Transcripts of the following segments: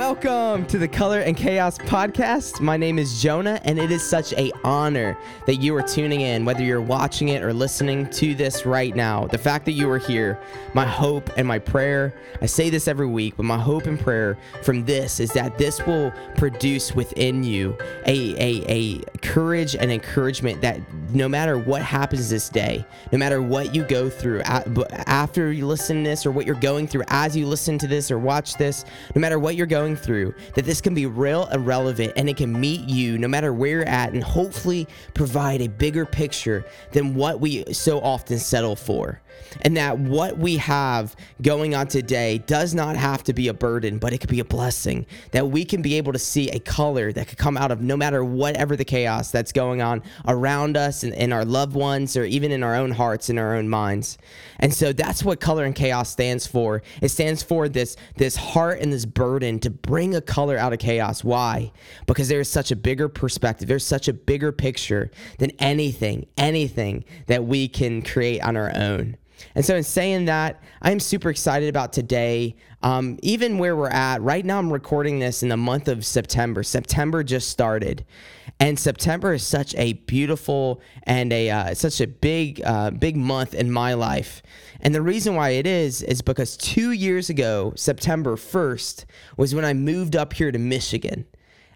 Welcome to the Color and Chaos podcast. My name is Jonah, and it is such a honor that you are tuning in, whether you're watching it or listening to this right now. The fact that you are here, my hope and my prayer. I say this every week, but my hope and prayer from this is that this will produce within you a a, a courage and encouragement that no matter what happens this day, no matter what you go through after you listen to this or what you're going through as you listen to this or watch this, no matter what you're going through, that this can be real and relevant and it can meet you no matter where you're at and hopefully provide a bigger picture than what we so often settle for and that what we have going on today does not have to be a burden, but it could be a blessing. That we can be able to see a color that could come out of no matter whatever the chaos that's going on around us in our loved ones or even in our own hearts, in our own minds. And so that's what color and chaos stands for. It stands for this, this heart and this burden to bring a color out of chaos. Why? Because there is such a bigger perspective, there's such a bigger picture than anything, anything that we can create on our own. And so, in saying that, I'm super excited about today. Um, even where we're at right now, I'm recording this in the month of September. September just started, and September is such a beautiful and a uh, such a big uh, big month in my life. And the reason why it is is because two years ago, September 1st, was when I moved up here to Michigan.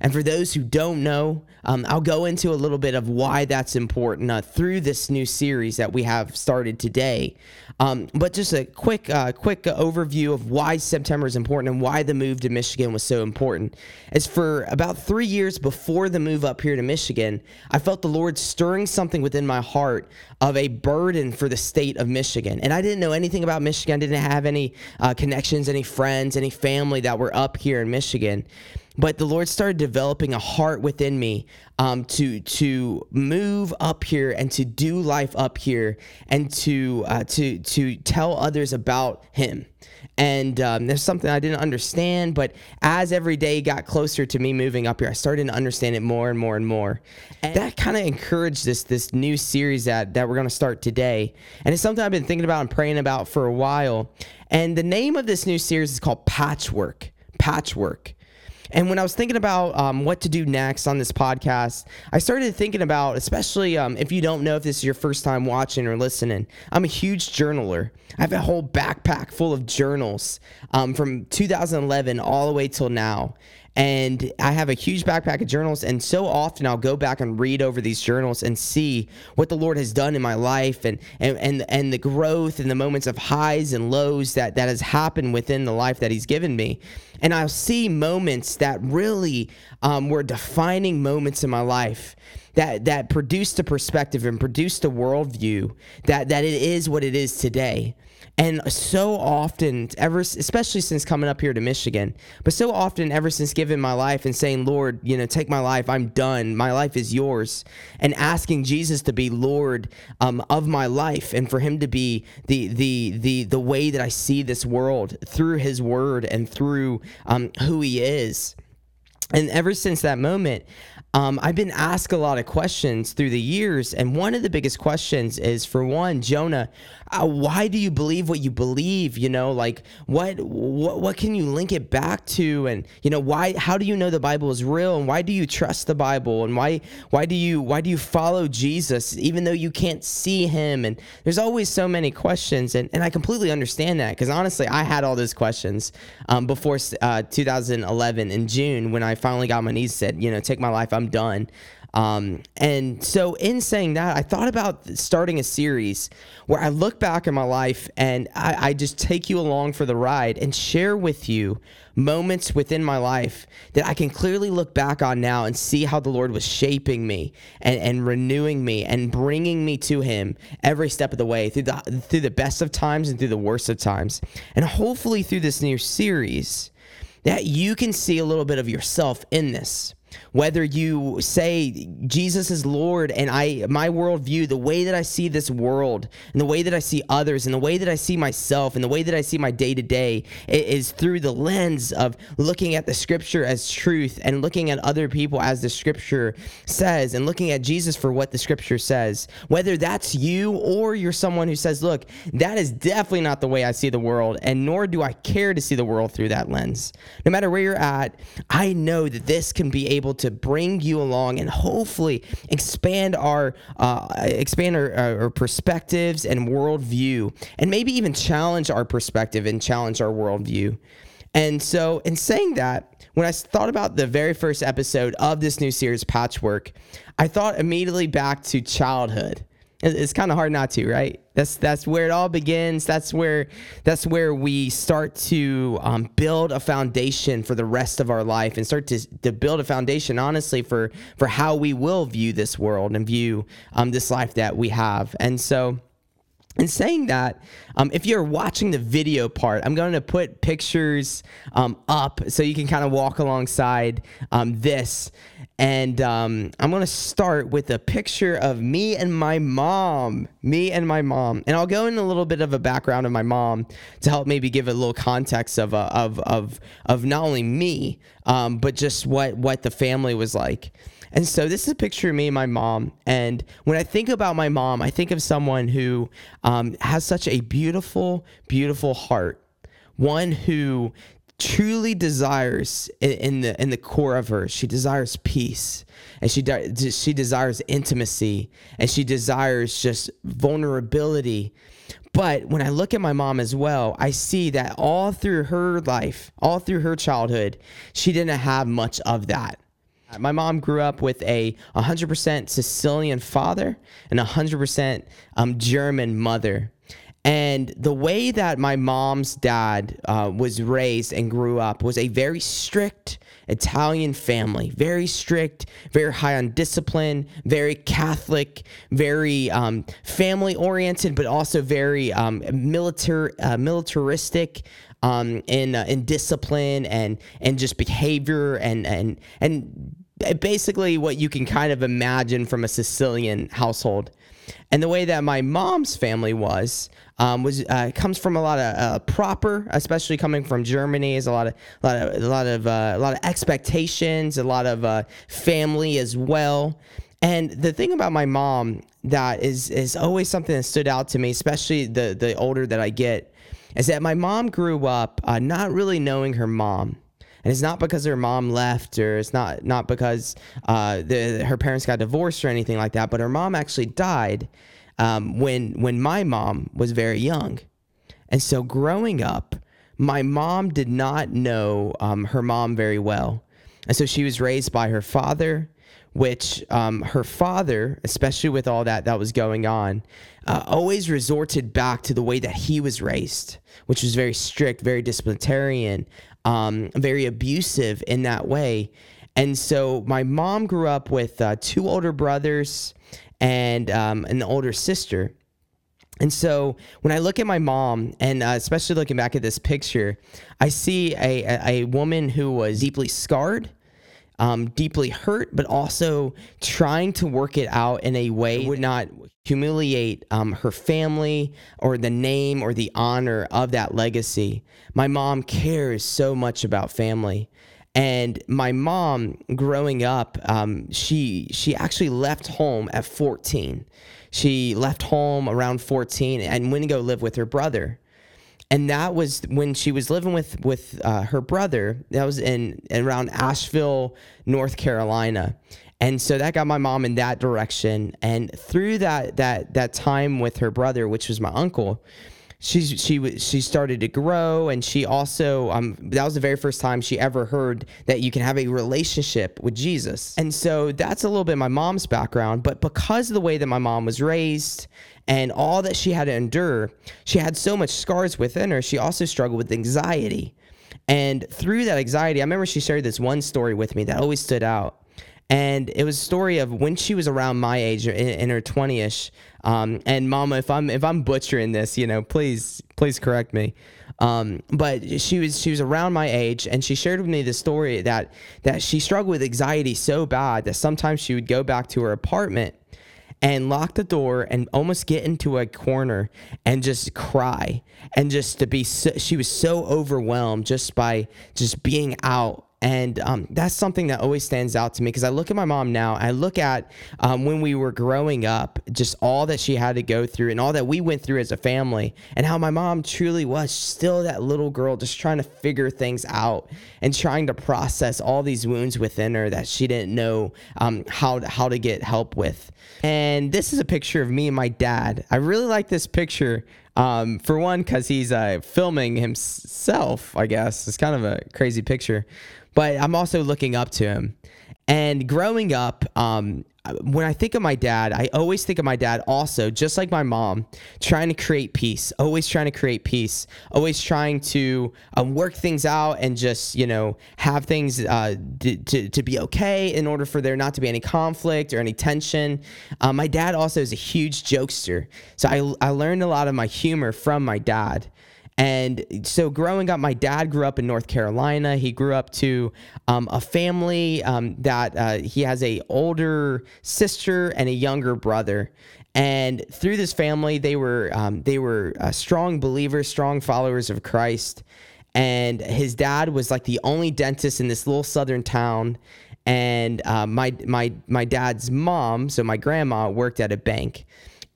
And for those who don't know, um, I'll go into a little bit of why that's important uh, through this new series that we have started today. Um, but just a quick, uh, quick overview of why September is important and why the move to Michigan was so important. Is for about three years before the move up here to Michigan, I felt the Lord stirring something within my heart of a burden for the state of Michigan. And I didn't know anything about Michigan. I didn't have any uh, connections, any friends, any family that were up here in Michigan but the Lord started developing a heart within me um, to to move up here and to do life up here and to uh, to to tell others about Him. And um, there's something I didn't understand, but as every day got closer to me moving up here, I started to understand it more and more and more. And that kind of encouraged this this new series that that we're going to start today. And it's something I've been thinking about and praying about for a while. And the name of this new series is called Patchwork. Patchwork. And when I was thinking about um, what to do next on this podcast, I started thinking about, especially um, if you don't know if this is your first time watching or listening, I'm a huge journaler. I have a whole backpack full of journals um, from 2011 all the way till now and I have a huge backpack of journals. And so often I'll go back and read over these journals and see what the Lord has done in my life and and and, and the growth and the moments of highs and lows that that has happened within the life that He's given me. And I'll see moments that really um, were defining moments in my life that that produced a perspective and produced a worldview that that it is what it is today. And so often, ever especially since coming up here to Michigan, but so often ever since giving my life and saying, Lord, you know, take my life, I'm done, my life is yours, and asking Jesus to be Lord um, of my life and for Him to be the the the the way that I see this world through His Word and through um, who He is. And ever since that moment, um, I've been asked a lot of questions through the years, and one of the biggest questions is for one, Jonah, uh, why do you believe what you believe? You know, like what, what what can you link it back to, and you know why? How do you know the Bible is real, and why do you trust the Bible, and why why do you why do you follow Jesus even though you can't see Him? And there's always so many questions, and and I completely understand that because honestly, I had all those questions um, before uh, 2011 in June when I finally got my knees said, you know, take my life. I'm I'm done. Um, and so, in saying that, I thought about starting a series where I look back in my life and I, I, just take you along for the ride and share with you moments within my life that I can clearly look back on now and see how the Lord was shaping me and, and renewing me and bringing me to Him every step of the way through the through the best of times and through the worst of times. And hopefully, through this new series, that you can see a little bit of yourself in this whether you say Jesus is Lord and I my worldview, the way that I see this world and the way that I see others and the way that I see myself and the way that I see my day to day is through the lens of looking at the scripture as truth and looking at other people as the scripture says and looking at Jesus for what the scripture says. Whether that's you or you're someone who says, look, that is definitely not the way I see the world and nor do I care to see the world through that lens. No matter where you're at, I know that this can be able to bring you along and hopefully expand our uh, expand our, our perspectives and worldview, and maybe even challenge our perspective and challenge our worldview. And so, in saying that, when I thought about the very first episode of this new series, Patchwork, I thought immediately back to childhood it's kind of hard not to, right? That's that's where it all begins. That's where that's where we start to um, build a foundation for the rest of our life, and start to, to build a foundation, honestly, for for how we will view this world and view um, this life that we have. And so. In saying that, um, if you're watching the video part, I'm going to put pictures um, up so you can kind of walk alongside um, this. And um, I'm going to start with a picture of me and my mom. Me and my mom. And I'll go in a little bit of a background of my mom to help maybe give a little context of, uh, of, of, of not only me, um, but just what, what the family was like. And so this is a picture of me and my mom. And when I think about my mom, I think of someone who um, has such a beautiful, beautiful heart. One who truly desires in, the in the core of her she desires peace and she she desires intimacy and she desires just vulnerability but when i look at my mom as well i see that all through her life all through her childhood she didn't have much of that my mom grew up with a 100% Sicilian father and 100% um, German mother. And the way that my mom's dad uh, was raised and grew up was a very strict Italian family, very strict, very high on discipline, very Catholic, very um, family oriented, but also very um, uh, militaristic. Um, in uh, in discipline and and just behavior and and and basically what you can kind of imagine from a Sicilian household. And the way that my mom's family was um, was uh, comes from a lot of uh, proper, especially coming from Germany, is a lot of a lot of a lot of uh, a lot of expectations, a lot of uh, family as well. And the thing about my mom that is is always something that stood out to me, especially the the older that I get, is that my mom grew up uh, not really knowing her mom and it's not because her mom left or it's not not because uh, the, her parents got divorced or anything like that but her mom actually died um, when when my mom was very young. And so growing up my mom did not know um, her mom very well. And so she was raised by her father which um, her father, especially with all that that was going on, uh, always resorted back to the way that he was raised, which was very strict, very disciplinarian, um, very abusive in that way. And so my mom grew up with uh, two older brothers and um, an older sister. And so when I look at my mom, and uh, especially looking back at this picture, I see a, a, a woman who was deeply scarred, um, deeply hurt, but also trying to work it out in a way that would not humiliate um, her family or the name or the honor of that legacy. My mom cares so much about family. And my mom, growing up, um, she she actually left home at 14. She left home around 14 and went to go live with her brother. And that was when she was living with with uh, her brother. That was in around Asheville, North Carolina and so that got my mom in that direction and through that that that time with her brother which was my uncle she's she she started to grow and she also um that was the very first time she ever heard that you can have a relationship with Jesus. And so that's a little bit my mom's background, but because of the way that my mom was raised and all that she had to endure, she had so much scars within her. She also struggled with anxiety. And through that anxiety, I remember she shared this one story with me that always stood out and it was a story of when she was around my age in, in her 20ish um, and mama if i'm if i'm butchering this you know please please correct me. Um, but she was she was around my age, and she shared with me the story that that she struggled with anxiety so bad that sometimes she would go back to her apartment and lock the door and almost get into a corner and just cry and just to be so, she was so overwhelmed just by just being out and um, that's something that always stands out to me because I look at my mom now. I look at um, when we were growing up, just all that she had to go through and all that we went through as a family, and how my mom truly was still that little girl just trying to figure things out and trying to process all these wounds within her that she didn't know um, how, to, how to get help with. And this is a picture of me and my dad. I really like this picture um, for one, because he's uh, filming himself, I guess. It's kind of a crazy picture but I'm also looking up to him. And growing up, um, when I think of my dad, I always think of my dad also, just like my mom, trying to create peace, always trying to create peace, always trying to um, work things out and just, you know, have things uh, to, to be okay in order for there not to be any conflict or any tension. Um, my dad also is a huge jokester. So I, I learned a lot of my humor from my dad. And so growing up, my dad grew up in North Carolina. He grew up to um, a family um, that uh, he has a older sister and a younger brother. And through this family, they were um, they were uh, strong believers, strong followers of Christ. And his dad was like the only dentist in this little southern town. And uh, my my my dad's mom, so my grandma, worked at a bank.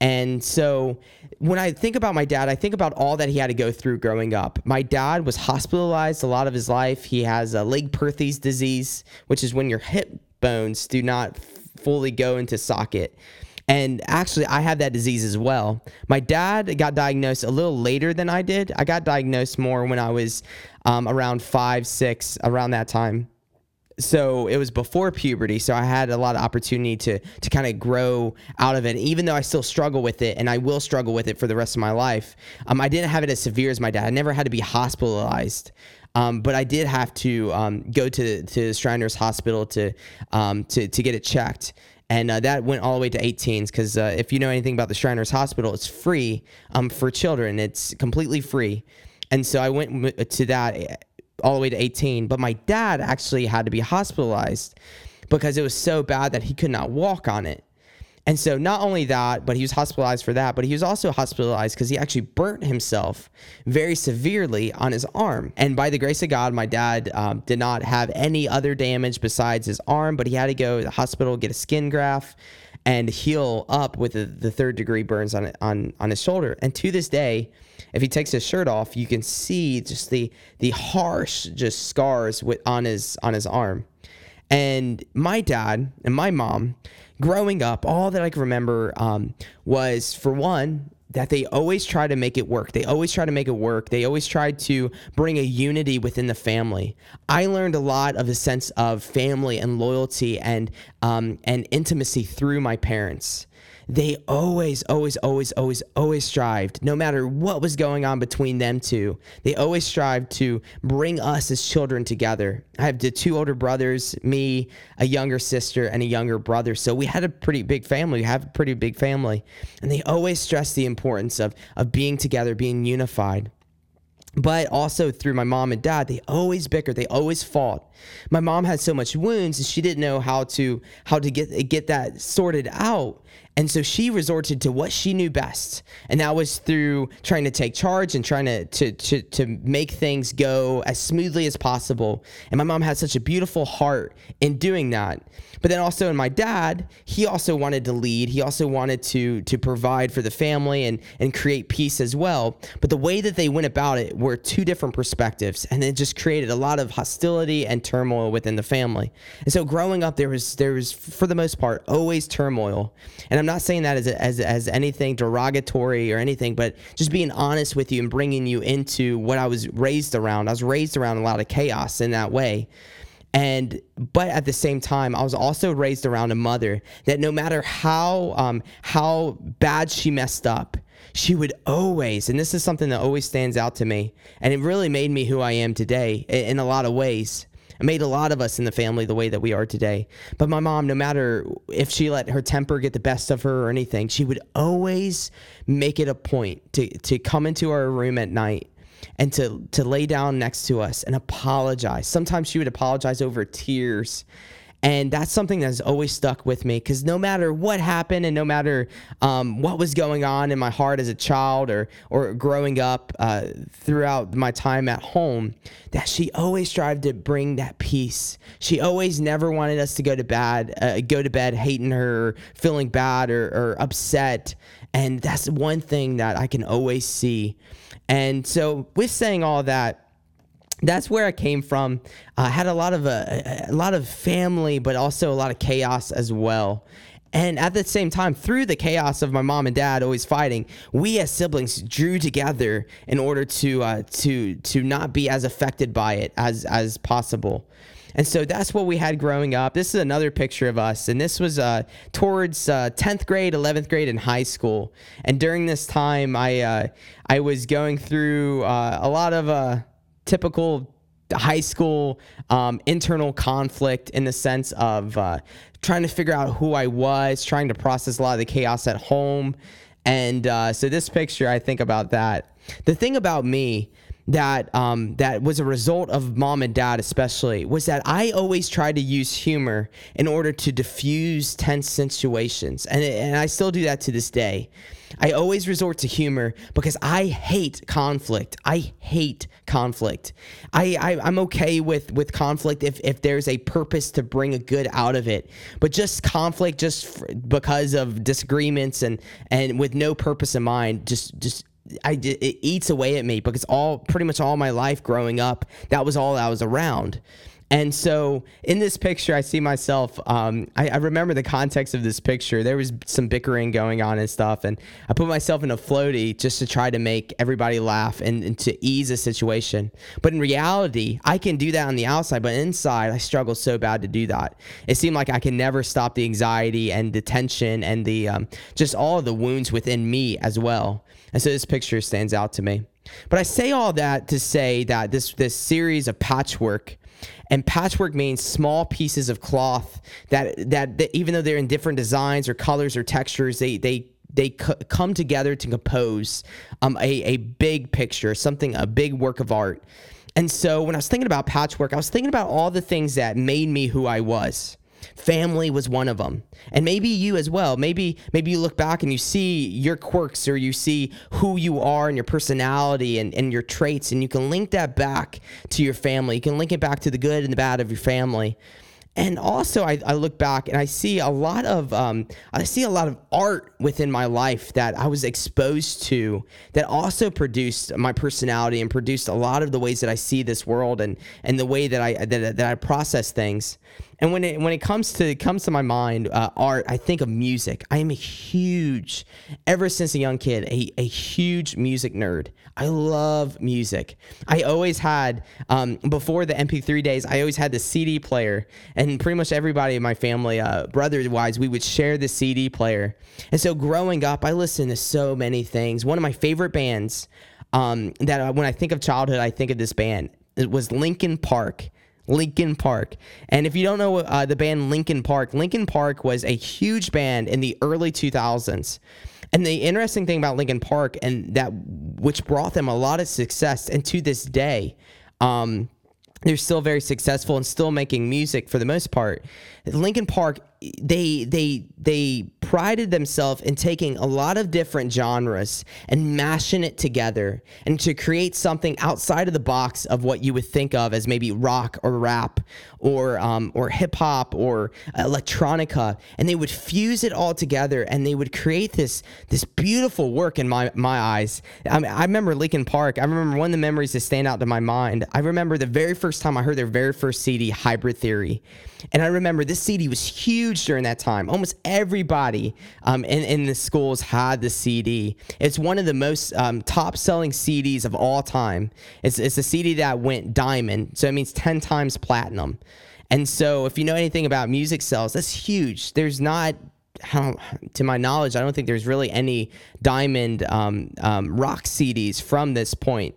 And so when I think about my dad, I think about all that he had to go through growing up. My dad was hospitalized a lot of his life. He has a Legg-Perthes disease, which is when your hip bones do not fully go into socket. And actually, I have that disease as well. My dad got diagnosed a little later than I did. I got diagnosed more when I was um, around five, six, around that time so it was before puberty so i had a lot of opportunity to to kind of grow out of it even though i still struggle with it and i will struggle with it for the rest of my life um, i didn't have it as severe as my dad i never had to be hospitalized um, but I did have to um, go to to Shriners Hospital to um, to to get it checked, and uh, that went all the way to 18s. Because uh, if you know anything about the Shriners Hospital, it's free um, for children. It's completely free, and so I went to that all the way to 18. But my dad actually had to be hospitalized because it was so bad that he could not walk on it. And so not only that, but he was hospitalized for that, but he was also hospitalized because he actually burnt himself very severely on his arm. And by the grace of God, my dad um, did not have any other damage besides his arm, but he had to go to the hospital, get a skin graft and heal up with the, the third degree burns on, on, on his shoulder. And to this day, if he takes his shirt off, you can see just the the harsh just scars with on his on his arm. And my dad and my mom, growing up, all that I can remember um, was for one that they always try to make it work. They always try to make it work. They always try to bring a unity within the family. I learned a lot of a sense of family and loyalty and um, and intimacy through my parents they always, always, always, always, always strived, no matter what was going on between them two, they always strived to bring us as children together. I have the two older brothers, me, a younger sister, and a younger brother. So we had a pretty big family. We have a pretty big family. And they always stressed the importance of, of being together, being unified but also through my mom and dad they always bickered they always fought my mom had so much wounds and she didn't know how to how to get get that sorted out and so she resorted to what she knew best. And that was through trying to take charge and trying to, to, to, to make things go as smoothly as possible. And my mom had such a beautiful heart in doing that. But then also in my dad, he also wanted to lead. He also wanted to, to provide for the family and, and create peace as well. But the way that they went about it were two different perspectives. And it just created a lot of hostility and turmoil within the family. And so growing up, there was, there was for the most part, always turmoil. And I'm not saying that as, as, as anything derogatory or anything, but just being honest with you and bringing you into what I was raised around. I was raised around a lot of chaos in that way. And but at the same time, I was also raised around a mother that no matter how um, how bad she messed up, she would always, and this is something that always stands out to me, and it really made me who I am today in a lot of ways. It made a lot of us in the family the way that we are today. But my mom, no matter if she let her temper get the best of her or anything, she would always make it a point to, to come into our room at night and to to lay down next to us and apologize. Sometimes she would apologize over tears. And that's something that's always stuck with me because no matter what happened and no matter um, what was going on in my heart as a child or, or growing up uh, throughout my time at home, that she always tried to bring that peace. She always never wanted us to go to bed, uh, go to bed hating her, feeling bad or, or upset. And that's one thing that I can always see. And so, with saying all that, that's where I came from. I had a lot of uh, a lot of family, but also a lot of chaos as well. And at the same time, through the chaos of my mom and dad always fighting, we as siblings drew together in order to uh, to to not be as affected by it as as possible. And so that's what we had growing up. This is another picture of us, and this was uh, towards uh, 10th grade, 11th grade in high school. And during this time, I uh, I was going through uh, a lot of uh, typical high school um, internal conflict in the sense of uh, trying to figure out who I was, trying to process a lot of the chaos at home. And so this picture, I think about that. The thing about me that um, that was a result of mom and dad, especially, was that I always tried to use humor in order to diffuse tense situations, and and I still do that to this day. I always resort to humor because I hate conflict. I hate conflict. I, I am okay with with conflict if if there's a purpose to bring a good out of it, but just conflict just because of disagreements and and with no purpose in mind, just just I it eats away at me because all pretty much all my life growing up, that was all I was around. And so in this picture, I see myself. Um, I, I, remember the context of this picture. There was some bickering going on and stuff, and I put myself in a floaty just to try to make everybody laugh and, and to ease a situation. But in reality, I can do that on the outside, but inside, I struggle so bad to do that. It seemed like I can never stop the anxiety and the tension and the um, just all the wounds within me as well. And so this picture stands out to me. But I say all that to say that this this series of patchwork and patchwork means small pieces of cloth that, that, that even though they're in different designs or colors or textures, they they they c- come together to compose um, a, a big picture, something, a big work of art. And so when I was thinking about patchwork, I was thinking about all the things that made me who I was. Family was one of them. And maybe you as well. Maybe maybe you look back and you see your quirks or you see who you are and your personality and, and your traits and you can link that back to your family. You can link it back to the good and the bad of your family and also I, I, look back and I see a lot of um, I see a lot of art within my life that I was exposed to that also produced my personality and produced a lot of the ways that I see this world and and the way that I that, that I process things. And when it when it comes to it comes to my mind, uh, art, I think of music. I am a huge, ever since a young kid, a, a huge music nerd. I love music. I always had um, before the MP3 days. I always had the CD player, and pretty much everybody in my family, uh, brother wise, we would share the CD player. And so growing up, I listened to so many things. One of my favorite bands um, that when I think of childhood, I think of this band. It was Linkin Park. Linkin Park. And if you don't know uh, the band Linkin Park, Linkin Park was a huge band in the early 2000s. And the interesting thing about Linkin Park and that which brought them a lot of success and to this day, um, they're still very successful and still making music for the most part. Linkin Park they they they prided themselves in taking a lot of different genres and mashing it together and to create something outside of the box of what you would think of as maybe rock or rap or um, or hip hop or electronica. And they would fuse it all together and they would create this this beautiful work in my my eyes. I, mean, I remember Linkin Park. I remember one of the memories that stand out to my mind. I remember the very first time I heard their very first CD Hybrid Theory. And I remember this CD was huge during that time. Almost everybody um, in, in the schools had the CD. It's one of the most um, top selling CDs of all time. It's, it's a CD that went diamond, so it means 10 times platinum. And so, if you know anything about music sales, that's huge. There's not to my knowledge, I don't think there's really any diamond um, um, rock CDs from this point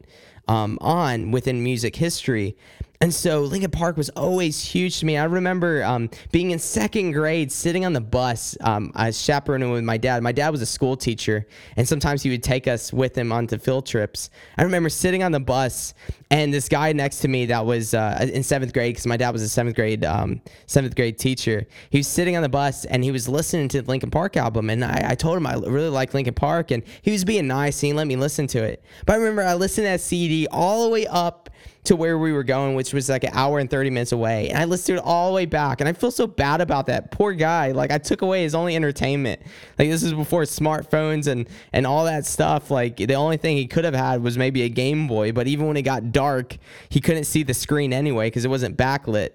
um, on within music history. And so Linkin Park was always huge to me. I remember um, being in second grade, sitting on the bus. Um, I was chaperoning with my dad. My dad was a school teacher, and sometimes he would take us with him onto field trips. I remember sitting on the bus, and this guy next to me that was uh, in seventh grade, because my dad was a seventh grade um, seventh grade teacher. He was sitting on the bus, and he was listening to the Linkin Park album. And I, I told him I really like Linkin Park, and he was being nice. And he let me listen to it. But I remember I listened to that CD all the way up to where we were going, which was like an hour and 30 minutes away. And I listened to it all the way back. And I feel so bad about that. Poor guy. Like I took away his only entertainment. Like this is before smartphones and, and all that stuff. Like the only thing he could have had was maybe a Game Boy. But even when it got dark, he couldn't see the screen anyway because it wasn't backlit.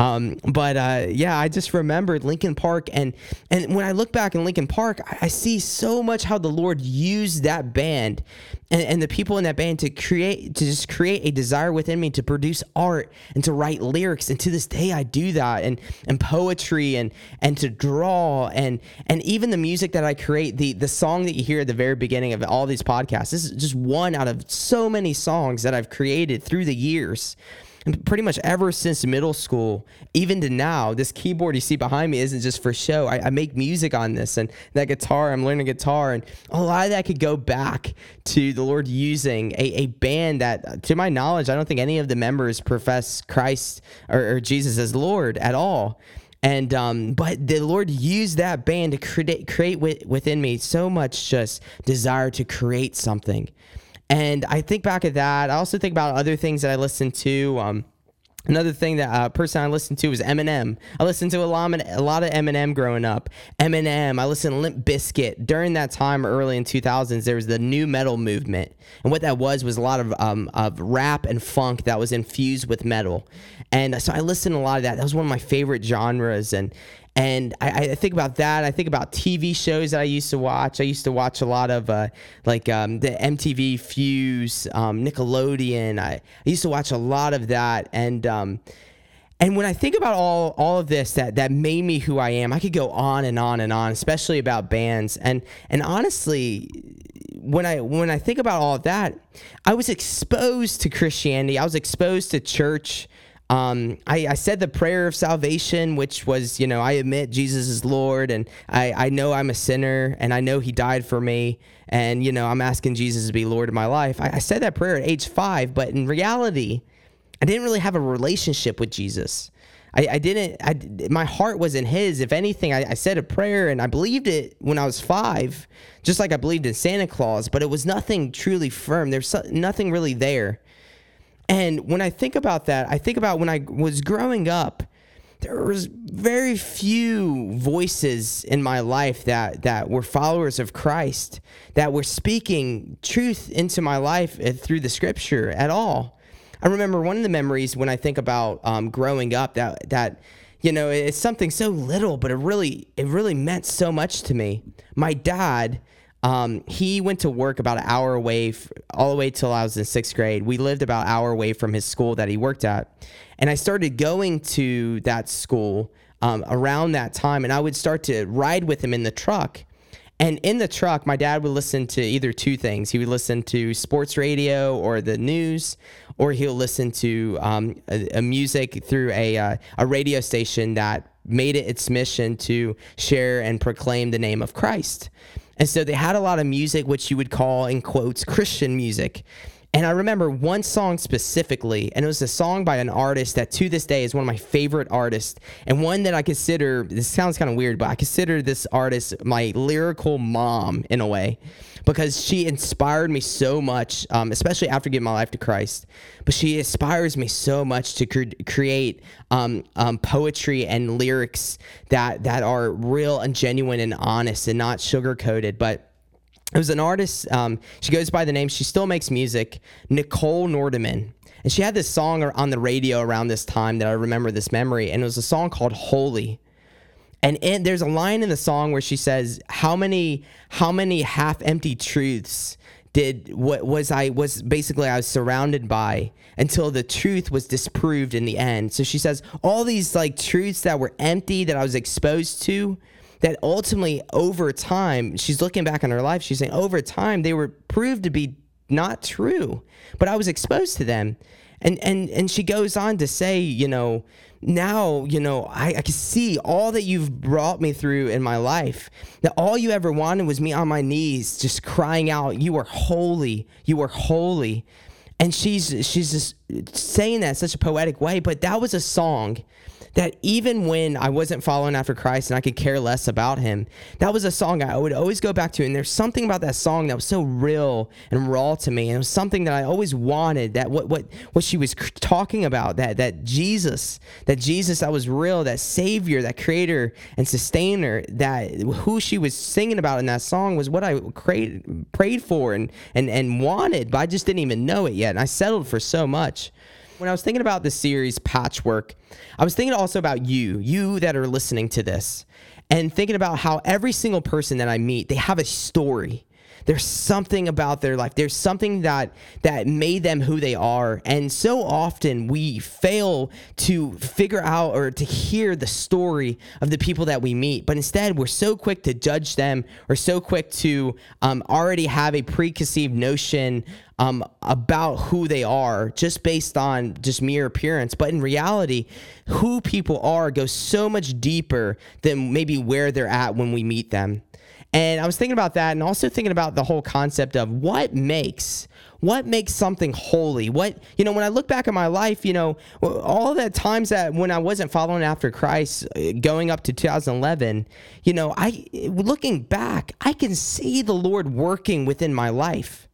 Um, but uh, yeah, I just remembered Linkin Park, and and when I look back in Linkin Park, I, I see so much how the Lord used that band and, and the people in that band to create to just create a desire within me to produce art and to write lyrics. And to this day, I do that, and and poetry and and to draw and and even the music that I create. The the song that you hear at the very beginning of all these podcasts. This is just one out of so many songs that I've created through the years and pretty much ever since middle school, even to now, this keyboard you see behind me isn't just for show. I, I, make music on this, and that guitar, I'm learning guitar, and a lot of that could go back to the Lord using a, a band that, to my knowledge, I don't think any of the members profess Christ or, or Jesus as Lord at all. And um, but the Lord used that band to create create within me so much just desire to create something. And I think back at that. I also think about other things that I listened to. Um, Another thing that uh, person I listened to was Eminem. I listened to a lot, of, a lot of Eminem growing up. Eminem. I listened to Limp Bizkit. During that time, early in 2000s, there was the nu metal movement, and what that was was a lot of um, of rap and funk that was infused with metal. And so I listened to a lot of that. That was one of my favorite genres. And and I, I, think about that. I think about TV shows that I used to watch. I used to watch a lot of uh, like um, the MTV Fuse, um, Nickelodeon. I, I, used to watch a lot of that, and um, and when I think about all all of this that that made me who I am, I could go on and on and on, especially about bands. And and honestly, when I when I think about all of that, I was exposed to Christianity. I was exposed to church um, I, I, said the prayer of salvation, which was, you know, I admit Jesus is Lord and I, I know I'm a sinner and I know He died for me. And, you know, I'm asking Jesus to be Lord of my life. I, I said that prayer at age five, but in reality, I didn't really have a relationship with Jesus. I, I didn't, I, my heart was in His. If anything, I, I said a prayer and I believed it when I was five, just like I believed in Santa Claus, but it was nothing truly firm. There's nothing really there. And when I think about that, I think about when I was growing up, there was very few voices in my life that that were followers of Christ that were speaking truth into my life eh, through the scripture at all. I remember one of the memories when I think about um, growing up that that you know it's something so little, but it really it really meant so much to me. My dad um, he went to work about an hour away, f- all the way till I was in sixth grade. We lived about an hour away from his school that he worked at, and I started going to that school um, around that time, and I would start to ride with him in the truck. And in the truck, my dad would listen to either two things. He would listen to sports radio or the news, or he'll listen to um, a, a, music through a, uh, a radio station that made it its mission to share and proclaim the name of Christ. And so they had a lot of music, which you would call, in quotes, Christian music. And I remember one song specifically, and it was a song by an artist that to this day is one of my favorite artists, and one that I consider, this sounds kind of weird, but I consider this artist my lyrical mom in a way because she inspired me so much, um, especially after giving my life to Christ. But she inspires me so much to cre- create um, um, poetry and lyrics that that are real and genuine and honest and not sugar coated. But it was an artist. Um, she goes by the name. She still makes music. Nicole Nordeman. And she had this song on the radio around this time that I remember this memory, and it was a song called "Holy." And there's a line in the song where she says, "How many, how many half-empty truths did what was I was basically I was surrounded by until the truth was disproved in the end." So she says all these like truths that were empty that I was exposed to, that ultimately over time, she's looking back on her life, she's saying over time they were proved to be not true, but I was exposed to them. And and and she goes on to say, you know, now, you know, I, I can see all that you've brought me through in my life. That all you ever wanted was me on my knees, just crying out, You are holy, you are holy. And she's she's just saying that in such a poetic way, but that was a song that even when I wasn't following after Christ and I could care less about him, that was a song I would always go back to. And there's something about that song that was so real and raw to me. And it was something that I always wanted that what, what, what she was talking about, that, that Jesus, that Jesus that was real, that savior, that creator and sustainer, that who she was singing about in that song was what I prayed, prayed for and, and, and wanted, but I just didn't even know it yet. And I settled for so much when I was thinking about the series Patchwork, I was thinking also about you, you that are listening to this, and thinking about how every single person that I meet, they have a story. There's something about their life. There's something that that made them who they are. And so often we fail to figure out or to hear the story of the people that we meet. But instead, we're so quick to judge them or so quick to um, already have a preconceived notion um, about who they are just based on just mere appearance. But in reality, who people are goes so much deeper than maybe where they're at when we meet them. And I was thinking about that and also thinking about the whole concept of what makes what makes something holy what you know when i look back at my life you know all the times that when i wasn't following after christ going up to 2011 you know i looking back i can see the lord working within my life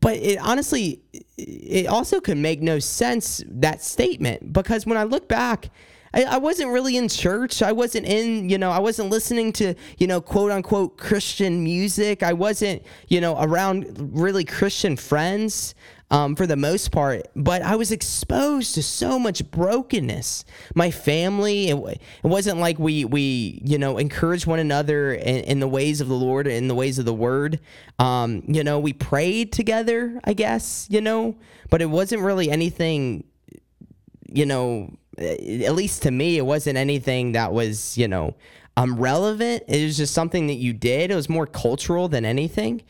but it honestly it also could make no sense that statement because when i look back I, I wasn't really in church. I wasn't in, you know, I wasn't listening to, you know, quote unquote Christian music. I wasn't, you know, around really Christian friends. Um, for the most part, but I was exposed to so much brokenness. My family, it, it wasn't like we we you know encouraged one another in, in, the ways of the Lord, in the ways of the Word. Um, you know, we prayed together, I guess. You know, but it wasn't really anything. You know, at least to me, it wasn't anything that was, you know, um, relevant. It was just something that you did. It was more cultural than anything.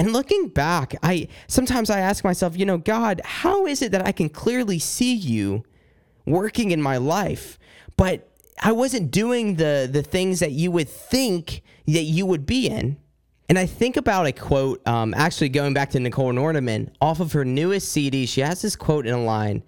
And looking back, I sometimes I ask myself, you know, God, how is it that I can clearly see you working in my life, but I wasn't doing the the things that you would think that you would be in? And I think about a quote, um, actually going back to Nicole Nordeman off of her newest CD. She has this quote in a line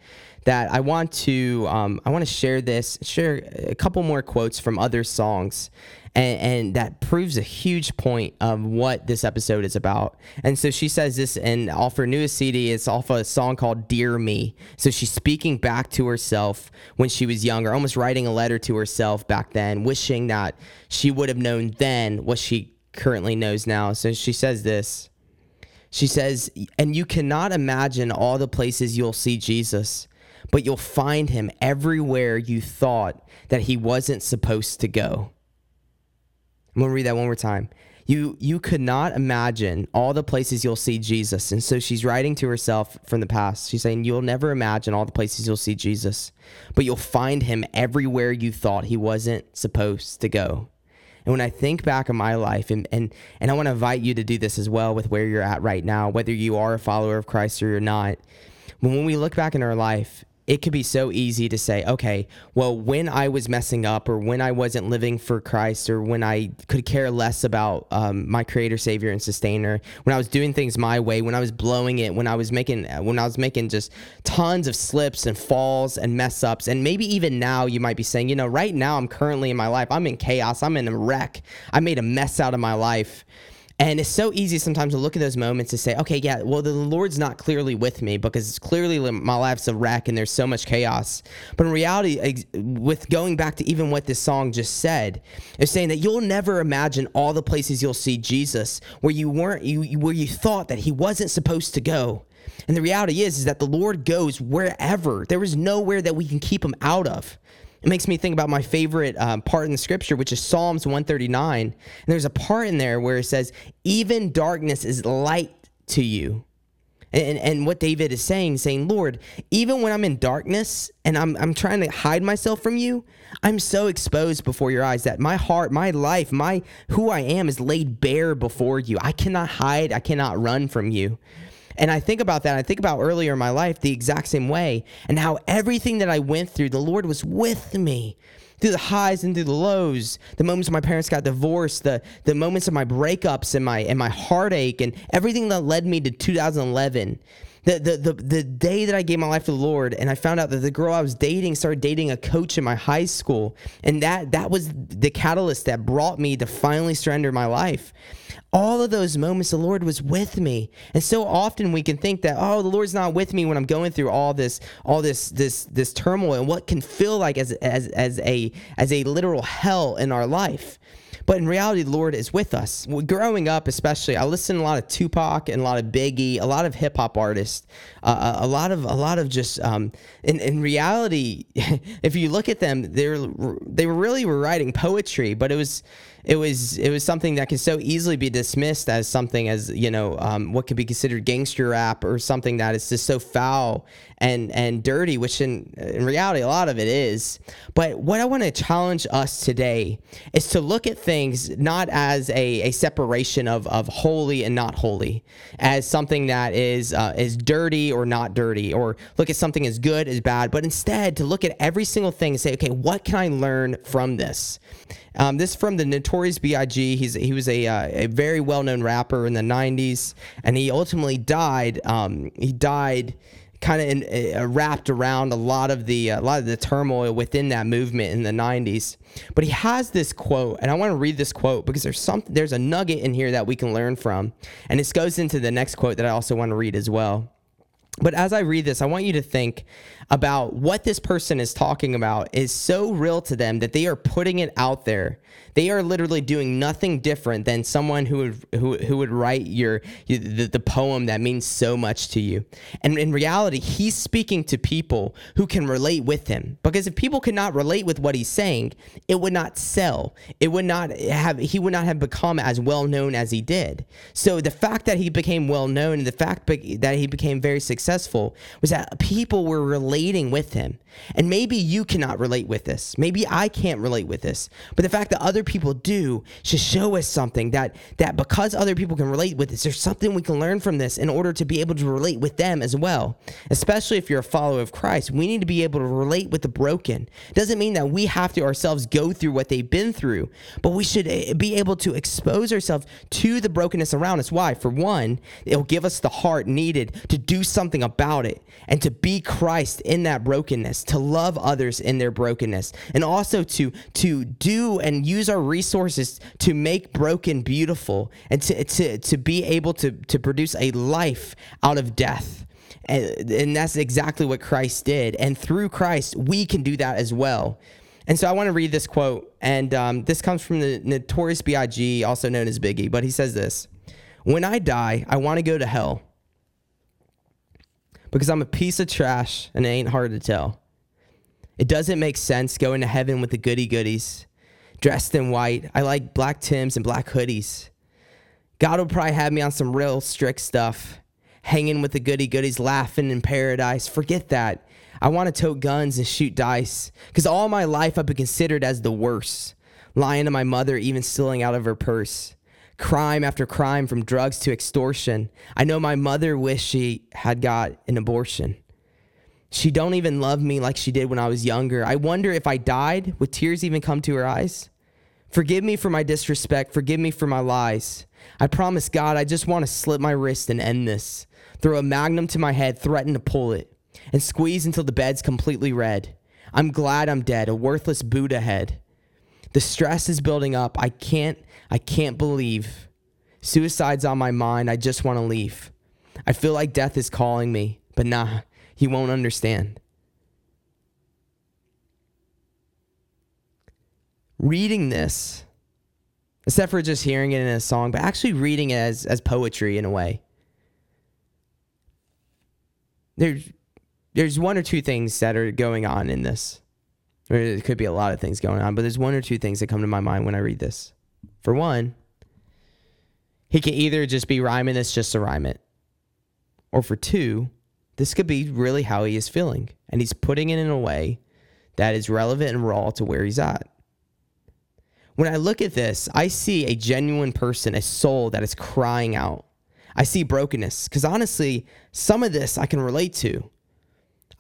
that I want to um, I want to share this, share a couple more quotes from other songs. And, and, that proves a huge point of what this episode is about. And so she says this, and off her newest CD, it's off a song called Dear Me. So she's speaking back to herself when she was younger, almost writing a letter to herself back then, wishing that she would have known then what she currently knows now. So she says this. She says, and you cannot imagine all the places you'll see Jesus but you'll find him everywhere you thought that he wasn't supposed to go. I'm to read that one more time. You you could not imagine all the places you'll see Jesus. And so she's writing to herself from the past. She's saying you'll never imagine all the places you'll see Jesus, but you'll find him everywhere you thought he wasn't supposed to go. And when I think back on my life, and, and, and I want to invite you to do this as well with where you're at right now, whether you are a follower of Christ or you're not, when we look back in our life it could be so easy to say, okay, well, when I was messing up or when I wasn't living for Christ or when I could care less about um, my creator, savior, and sustainer, when I was doing things my way, when I was blowing it, when I was making, when I was making just tons of slips and falls and mess ups. And maybe even now you might be saying, you know, right now I'm currently in my life, I'm in chaos, I'm in a wreck, I made a mess out of my life. And it's so easy sometimes to look at those moments to say, okay, yeah, well, the Lord's not clearly with me because clearly my life's a wreck and there's so much chaos. But in reality, with going back to even what this song just said, it's saying that you'll never imagine all the places you'll see Jesus where you weren't, you where you thought that he wasn't supposed to go. And the reality is, is that the Lord goes wherever. There is nowhere that we can keep him out of. It makes me think about my favorite um, part in the scripture, which is Psalms 139. And there's a part in there where it says, Even darkness is light to you. And, and what David is saying, saying, Lord, even when I'm in darkness and I'm, I'm trying to hide myself from you, I'm so exposed before your eyes that my heart, my life, my who I am is laid bare before you. I cannot hide, I cannot run from you. And I think about that. I think about earlier in my life the exact same way and how everything that I went through, the Lord was with me through the highs and through the lows, the moments my parents got divorced, the the moments of my breakups and my and my heartache and everything that led me to 2011. The, the, the, the day that I gave my life to the Lord and I found out that the girl I was dating started dating a coach in my high school. And that that was the catalyst that brought me to finally surrender my life. All of those moments the lord was with me. And so often we can think that oh the lord's not with me when i'm going through all this all this this this turmoil and what can feel like as as as a as a literal hell in our life but in reality, the Lord is with us. Growing up, especially, I listened a lot of Tupac and a lot of Biggie, a lot of hip hop artists, uh, a lot of a lot of just. Um, in in reality, if you look at them, they're they were really were writing poetry, but it was it was it was something that could so easily be dismissed as something as you know um, what could be considered gangster rap or something that is just so foul and and dirty, which in in reality a lot of it is. But what I want to challenge us today is to look at things not as a, a separation of of holy and not holy, as something that is uh, is dirty or not dirty, or look at something as good as bad, but instead to look at every single thing and say, okay, what can I learn from this? Um, this is from the Notorious B.I.G. He's he was a uh, a very well known rapper in the '90s, and he ultimately died. Um, he died kind of uh, wrapped around a lot of the uh, a lot of the turmoil within that movement in the 90s. But he has this quote, and I want to read this quote because there's something there's a nugget in here that we can learn from, and this goes into the next quote that I also want to read as well. But as I read this, I want you to think about what this person is talking about is so real to them that they are putting it out there they are literally doing nothing different than someone who would who, who would write your the, the poem that means so much to you. And in reality, he's speaking to people who can relate with him. Because if people could not relate with what he's saying, it would not sell. It would not have he would not have become as well known as he did. So the fact that he became well known and the fact that he became very successful was that people were relating with him. And maybe you cannot relate with this. Maybe I can't relate with this. But the fact that other people do should show us something that that because other people can relate with this, there's something we can learn from this in order to be able to relate with them as well. Especially if you're a follower of Christ, we need to be able to relate with the broken. Doesn't mean that we have to ourselves go through what they've been through, but we should eh, be able to expose ourselves to the brokenness around us. Why? For one, it'll give us the heart needed to do something about it and to be Christ in that brokenness, to love others in their brokenness, and also to to do and use our resources to make broken beautiful and to to, to be able to to produce a life out of death. And, and that's exactly what Christ did. And through Christ, we can do that as well. And so I want to read this quote, and um, this comes from the Notorious B.I.G., also known as Biggie. But he says this When I die, I want to go to hell because I'm a piece of trash and it ain't hard to tell. It doesn't make sense going to heaven with the goody goodies, dressed in white. I like black Tims and black hoodies. God will probably have me on some real strict stuff, hanging with the goody goodies, laughing in paradise. Forget that. I want to tote guns and shoot dice because all my life I've been considered as the worst, lying to my mother, even stealing out of her purse crime after crime from drugs to extortion. I know my mother wished she had got an abortion. She don't even love me like she did when I was younger. I wonder if I died, would tears even come to her eyes? Forgive me for my disrespect. Forgive me for my lies. I promise God, I just want to slit my wrist and end this. Throw a magnum to my head, threaten to pull it, and squeeze until the bed's completely red. I'm glad I'm dead, a worthless Buddha head. The stress is building up. I can't I can't believe. Suicide's on my mind. I just want to leave. I feel like death is calling me, but nah, he won't understand. Reading this, except for just hearing it in a song, but actually reading it as, as poetry in a way. There's, there's one or two things that are going on in this. Or it could be a lot of things going on, but there's one or two things that come to my mind when I read this. For one, he can either just be rhyming this just to rhyme it, or for two, this could be really how he is feeling, and he's putting it in a way that is relevant and raw to where he's at. When I look at this, I see a genuine person, a soul that is crying out. I see brokenness. Because honestly, some of this I can relate to.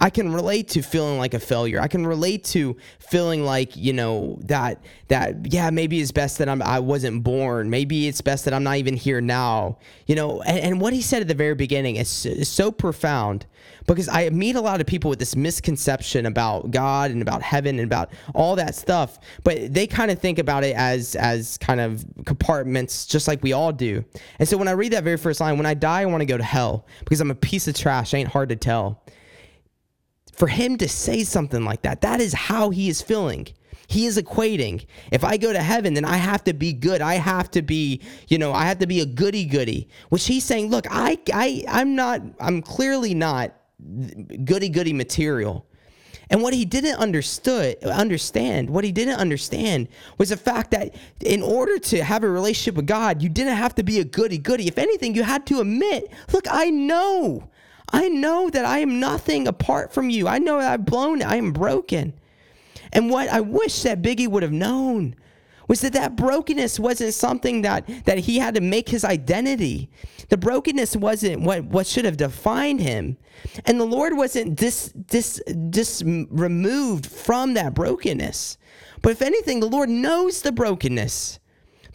I can relate to feeling like a failure. I can relate to feeling like, you know, that that yeah, maybe it's best that I'm I wasn't born. Maybe it's best that I'm not even here now. You know, and, and what he said at the very beginning is, is so profound because I meet a lot of people with this misconception about God and about heaven and about all that stuff, but they kind of think about it as as kind of compartments just like we all do. And so when I read that very first line, when I die I want to go to hell because I'm a piece of trash, ain't hard to tell for him to say something like that, that is how he is feeling. He is equating. If I go to heaven, then I have to be good. I have to be, you know, I have to be a goody goody. Which he's saying, look, I, I, I'm not. I'm clearly not goody goody material. And what he didn't understood understand, what he didn't understand was the fact that in order to have a relationship with God, you didn't have to be a goody goody. If anything, you had to admit, look, I know I know that I am nothing apart from you. I know that I've blown it. I am broken. And what I wish that Biggie would have known was that that brokenness wasn't something that, that he had to make his identity. The brokenness wasn't what, what should have defined him. And the Lord wasn't dis, dis, dis removed from that brokenness. But if anything, the Lord knows the brokenness.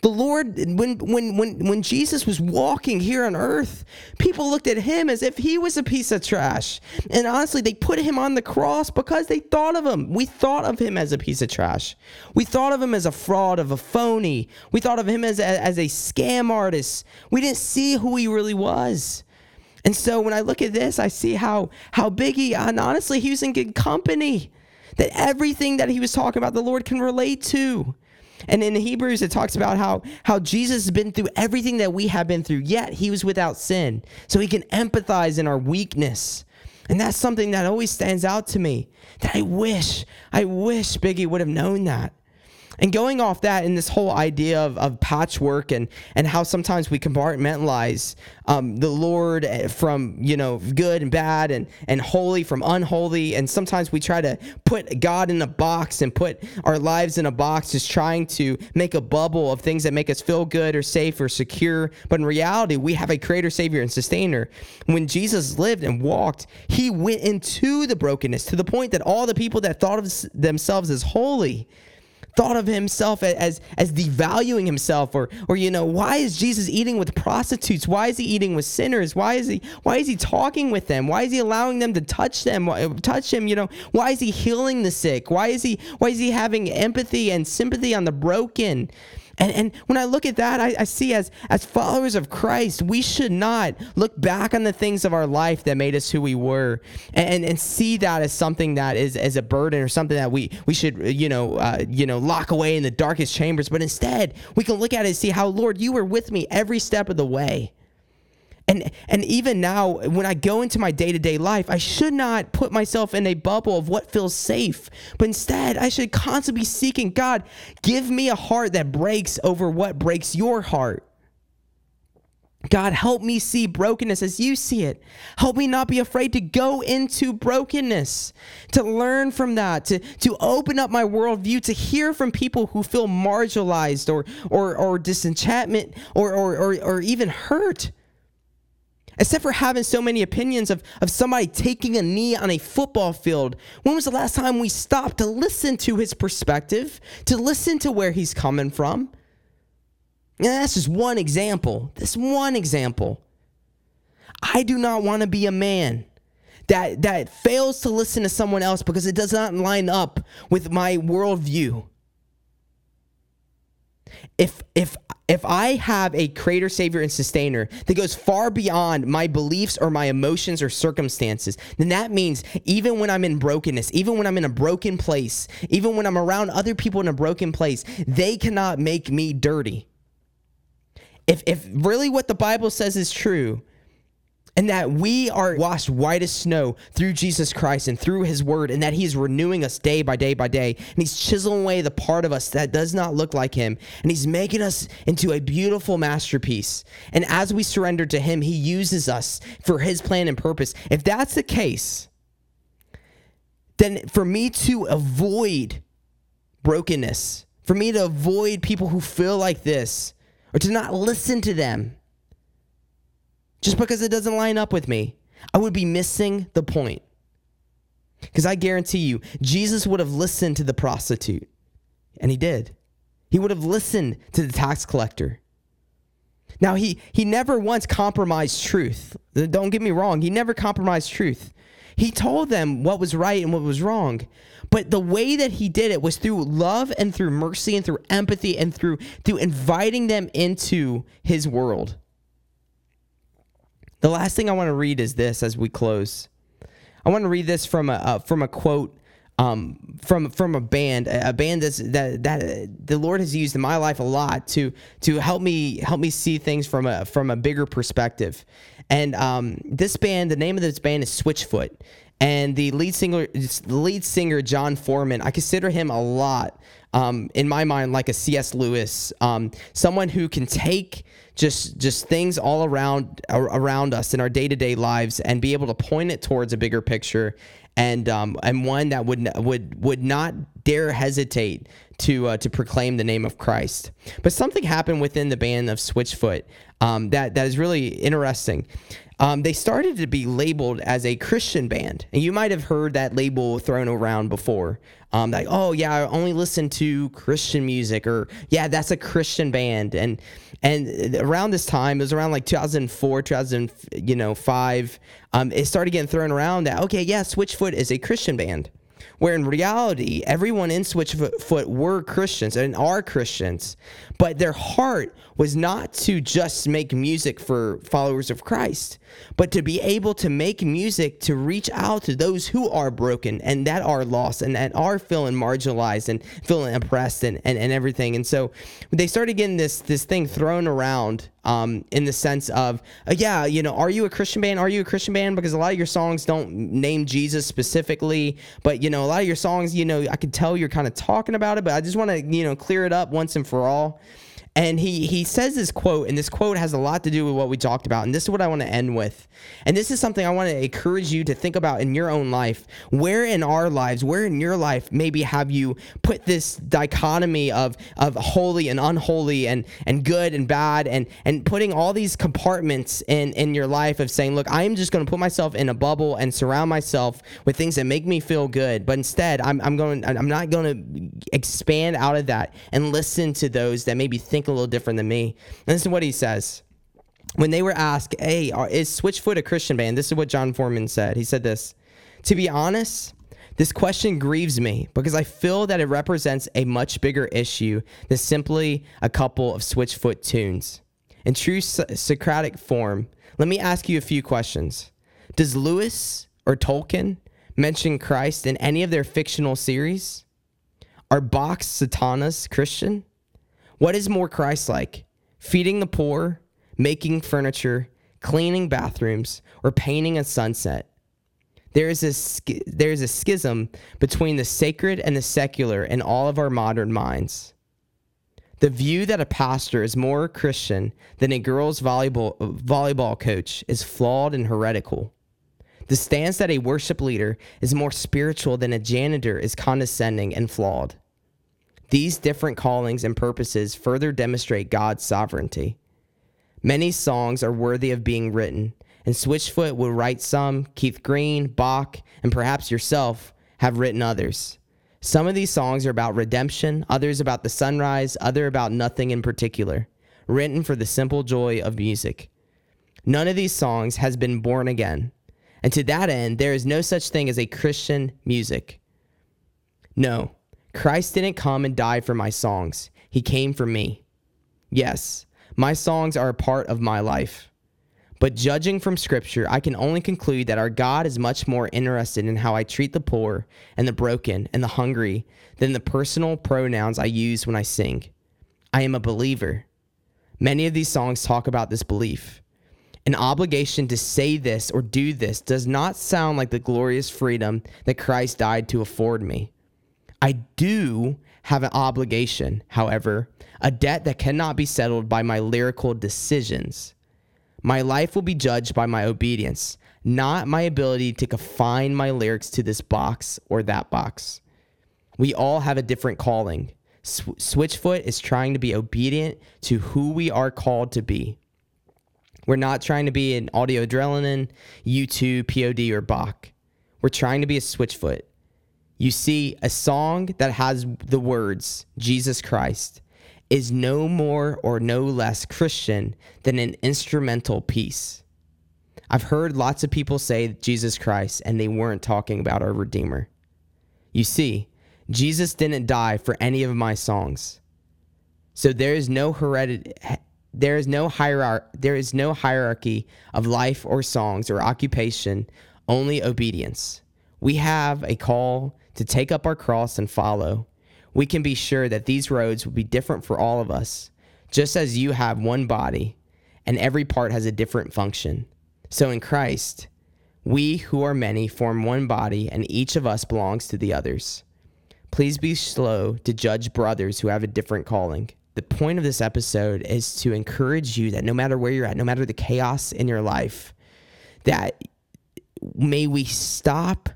The Lord, when, when, when, when Jesus was walking here on earth, people looked at him as if he was a piece of trash. And honestly, they put him on the cross because they thought of him. We thought of him as a piece of trash. We thought of him as a fraud, of a phony. We thought of him as a, as a scam artist. We didn't see who he really was. And so when I look at this, I see how, how Biggie, and honestly, he was in good company. That everything that he was talking about, the Lord can relate to. And in the Hebrews, it talks about how, how Jesus has been through everything that we have been through, yet he was without sin. So he can empathize in our weakness. And that's something that always stands out to me. That I wish, I wish Biggie would have known that. And going off that and this whole idea of, of patchwork and, and how sometimes we compartmentalize um, the Lord eh, from, you know, good and bad and, and holy from unholy. And sometimes we try to put God in a box and put our lives in a box, just trying to make a bubble of things that make us feel good or safe or secure. But in reality, we have a creator, savior, and sustainer. When Jesus lived and walked, he went into the brokenness to the point that all the people that thought of themselves as holy thought of himself as as devaluing himself or or you know why is Jesus eating with prostitutes? Why is he eating with sinners? Why is he why is he talking with them? Why is he allowing them to touch them uh, touch him you know? Why is he healing the sick? Why is he why is he having empathy and sympathy on the broken and, and when I look at that, I, I see as, as followers of Christ, we should not look back on the things of our life that made us who we were and, and see that as something that is as a burden or something that we, we should, you know, uh, you know, lock away in the darkest chambers. But instead, we can look at it and see how, Lord, you were with me every step of the way. And and even now when I go into my day-to-day life, I should not put myself in a bubble of what feels safe. But instead, I should constantly be seeking God, give me a heart that breaks over what breaks your heart. God, help me see brokenness as you see it. Help me not be afraid to go into brokenness, to learn from that, to, to open up my worldview, to hear from people who feel marginalized or, or, or disenchantment or, or, or, or even hurt. Except for having so many opinions of, of somebody taking a knee on a football field. When was the last time we stopped to listen to his perspective, to listen to where he's coming from? And that's just one example. This one example. I do not want to be a man that, that fails to listen to someone else because it does not line up with my worldview if if if I have a creator, savior, and sustainer that goes far beyond my beliefs or my emotions or circumstances, then that means even when I'm in brokenness, even when I'm in a broken place, even when I'm around other people in a broken place, they cannot make me dirty. If if really what the Bible says is true, and that we are washed white as snow through Jesus Christ and through his word, and that he is renewing us day by day by day. And he's chiseling away the part of us that does not look like him, and he's making us into a beautiful masterpiece. And as we surrender to him, he uses us for his plan and purpose. If that's the case, then for me to avoid brokenness, for me to avoid people who feel like this, or to not listen to them, just because it doesn't line up with me, I would be missing the point. Because I guarantee you, Jesus would have listened to the prostitute, and he did. He would have listened to the tax collector. Now, he, he never once compromised truth. Don't get me wrong, he never compromised truth. He told them what was right and what was wrong. But the way that he did it was through love and through mercy and through empathy and through, through inviting them into his world. The last thing I want to read is this as we close. I want to read this from a uh, from a quote um, from from a band, a band that's, that that the Lord has used in my life a lot to to help me help me see things from a from a bigger perspective. And um, this band, the name of this band is Switchfoot, and the lead singer, the lead singer Jon Foreman, I consider him a lot um, in my mind like a C.S. Lewis, um, someone who can take just just things all around around us in our day to day lives and be able to point it towards a bigger picture and um, and one that would would would not dare hesitate to uh, to proclaim the name of Christ. But something happened within the band of Switchfoot um, that that is really interesting um, they started to be labeled as a Christian band. And you might have heard that label thrown around before. Um, like, oh yeah, I only listen to Christian music, or yeah, that's a Christian band. And and around this time, it was around like 2004, 2000, you know, five. Um, it started getting thrown around that okay, yeah, Switchfoot is a Christian band where in reality, everyone in Switchfoot were Christians and are Christians, but their heart was not to just make music for followers of Christ, but to be able to make music to reach out to those who are broken and that are lost and that are feeling marginalized and feeling oppressed and, and, and everything. And so they started getting this this thing thrown around um, in the sense of, uh, yeah, you know, are you a Christian band? Are you a Christian band? Because a lot of your songs don't name Jesus specifically, but you know, a lot of your songs, you know, I can tell you're kind of talking about it, but I just want to, you know, clear it up once and for all. And he he says this quote, and this quote has a lot to do with what we talked about. And this is what I want to end with. And this is something I want to encourage you to think about in your own life. Where in our lives, where in your life, maybe have you put this dichotomy of of holy and unholy and and good and bad and and putting all these compartments in in your life of saying, look, I am just going to put myself in a bubble and surround myself with things that make me feel good. But instead, I'm I'm going I'm not going to expand out of that and listen to those that maybe think a little different than me. And this is what he says. When they were asked, hey, is Switchfoot a Christian band? This is what Jon Foreman said. He said this To be honest, this question grieves me because I feel that it represents a much bigger issue than simply a couple of Switchfoot tunes. In true Socratic form, let me ask you a few questions. Does Lewis or Tolkien mention Christ in any of their fictional series? Are Bach's Satanas Christian? What is more Christ like? Feeding the poor, making furniture, cleaning bathrooms, or painting a sunset? There is a, there is a schism between the sacred and the secular in all of our modern minds. The view that a pastor is more Christian than a girls' volleyball, volleyball coach is flawed and heretical. The stance that a worship leader is more spiritual than a janitor is condescending and flawed. These different callings and purposes further demonstrate God's sovereignty. Many songs are worthy of being written, and Switchfoot will write some, Keith Green, Bach, and perhaps yourself have written others. Some of these songs are about redemption, others about the sunrise, other about nothing in particular, written for the simple joy of music. None of these songs has been born again, and to that end, there is no such thing as a Christian music. No, Christ didn't come and die for my songs, He came for me. Yes, my songs are a part of my life. But judging from Scripture, I can only conclude that our God is much more interested in how I treat the poor and the broken and the hungry than the personal pronouns I use when I sing. I am a believer. Many of these songs talk about this belief. An obligation to say this or do this does not sound like the glorious freedom that Christ died to afford me. I do have an obligation, however, a debt that cannot be settled by my lyrical decisions. My life will be judged by my obedience, not my ability to confine my lyrics to this box or that box. We all have a different calling. Switchfoot is trying to be obedient to who we are called to be. We're not trying to be an Audio Adrenaline, U2, POD, or Bach. We're trying to be a Switchfoot. You see, a song that has the words Jesus Christ is no more or no less Christian than an instrumental piece. I've heard lots of people say Jesus Christ and they weren't talking about our Redeemer. You see, Jesus didn't die for any of my songs. So there is no heredity there is no hierarchy there is no hierarchy of life or songs or occupation, only obedience. We have a call to take up our cross and follow. We can be sure that these roads will be different for all of us, just as you have one body and every part has a different function. So in Christ, we who are many form one body, and each of us belongs to the others. Please be slow to judge brothers who have a different calling. The point of this episode is to encourage you that no matter where you're at, no matter the chaos in your life, that may we stop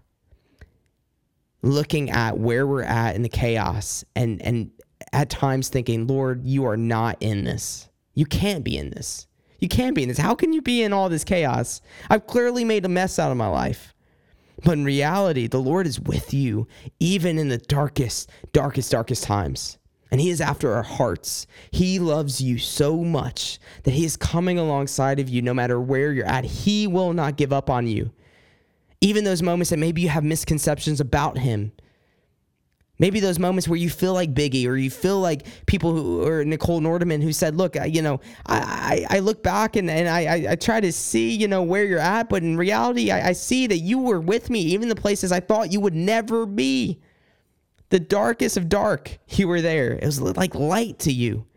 looking at where we're at in the chaos and and at times thinking, Lord, you are not in this. You can't be in this. You can't be in this. How can you be in all this chaos? I've clearly made a mess out of my life. But in reality, the Lord is with you even in the darkest, darkest, darkest times. And He is after our hearts. He loves you so much that He is coming alongside of you no matter where you're at. He will not give up on you. Even those moments that maybe you have misconceptions about Him, Maybe those moments where you feel like Biggie or you feel like people who, or Nichole Nordeman who said, look, you know, I, I, I look back and, and I, I try to see, you know, where you're at, but in reality, I, I see that you were with me, even the places I thought you would never be. The darkest of dark, you were there. It was like light to you.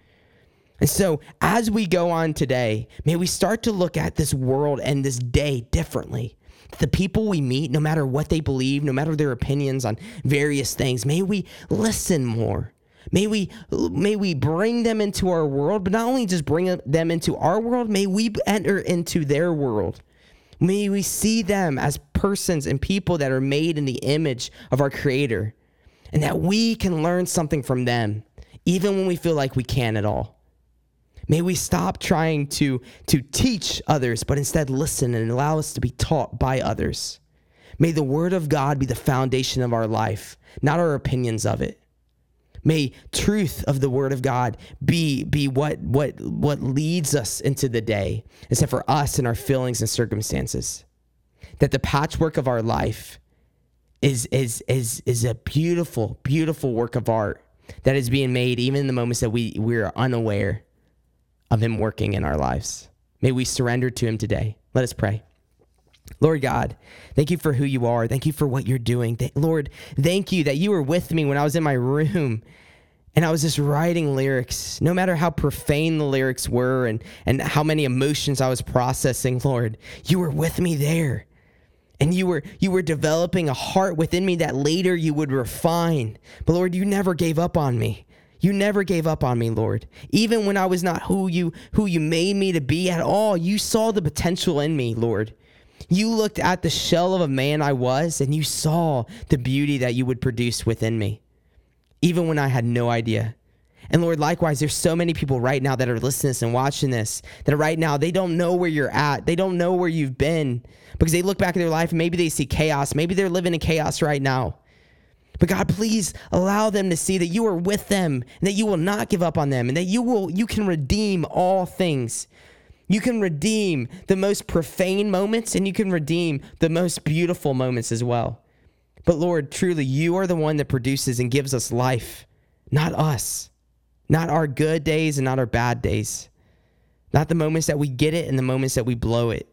And so, as we go on today, may we start to look at this world and this day differently the people we meet, no matter what they believe, no matter their opinions on various things, may we listen more. May we may we bring them into our world, but not only just bring them into our world, may we enter into their world. May we see them as persons and people that are made in the image of our creator and that we can learn something from them even when we feel like we can't at all. May we stop trying to, to teach others, but instead listen and allow us to be taught by others. May the Word of God be the foundation of our life, not our opinions of it. May truth of the Word of God be, be what, what, what leads us into the day, except for us and our feelings and circumstances. That the patchwork of our life is, is, is, is a beautiful, beautiful work of art that is being made even in the moments that we, we're unaware of Him working in our lives. May we surrender to Him today. Let us pray. Lord God, thank you for who you are. Thank you for what you're doing. Th- Lord, thank you that you were with me when I was in my room and I was just writing lyrics, no matter how profane the lyrics were and, and how many emotions I was processing, Lord, you were with me there. And you were you were developing a heart within me that later you would refine. But Lord, you never gave up on me. You never gave up on me, Lord. Even when I was not who you who you made me to be at all, you saw the potential in me, Lord. You looked at the shell of a man I was and you saw the beauty that you would produce within me. Even when I had no idea. And Lord, likewise, there's so many people right now that are listening this and watching this that right now they don't know where you're at. They don't know where you've been because they look back at their life and maybe they see chaos. Maybe they're living in chaos right now. But God, please allow them to see that you are with them and that you will not give up on them and that you will you can redeem all things. You can redeem the most profane moments and you can redeem the most beautiful moments as well. But Lord, truly you are the one that produces and gives us life, not us. Not our good days and not our bad days. Not the moments that we get it and the moments that we blow it.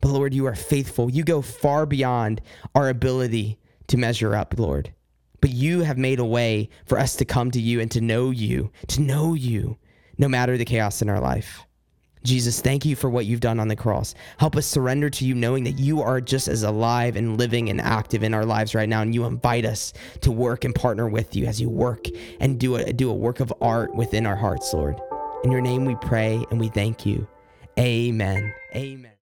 But Lord, you are faithful. You go far beyond our ability to measure up, Lord but you have made a way for us to come to you and to know you, to know you, no matter the chaos in our life. Jesus, thank you for what you've done on the cross. Help us surrender to you, knowing that you are just as alive and living and active in our lives right now. And you invite us to work and partner with you as you work and do a, do a work of art within our hearts, Lord. In your name we pray and we thank you. Amen. Amen.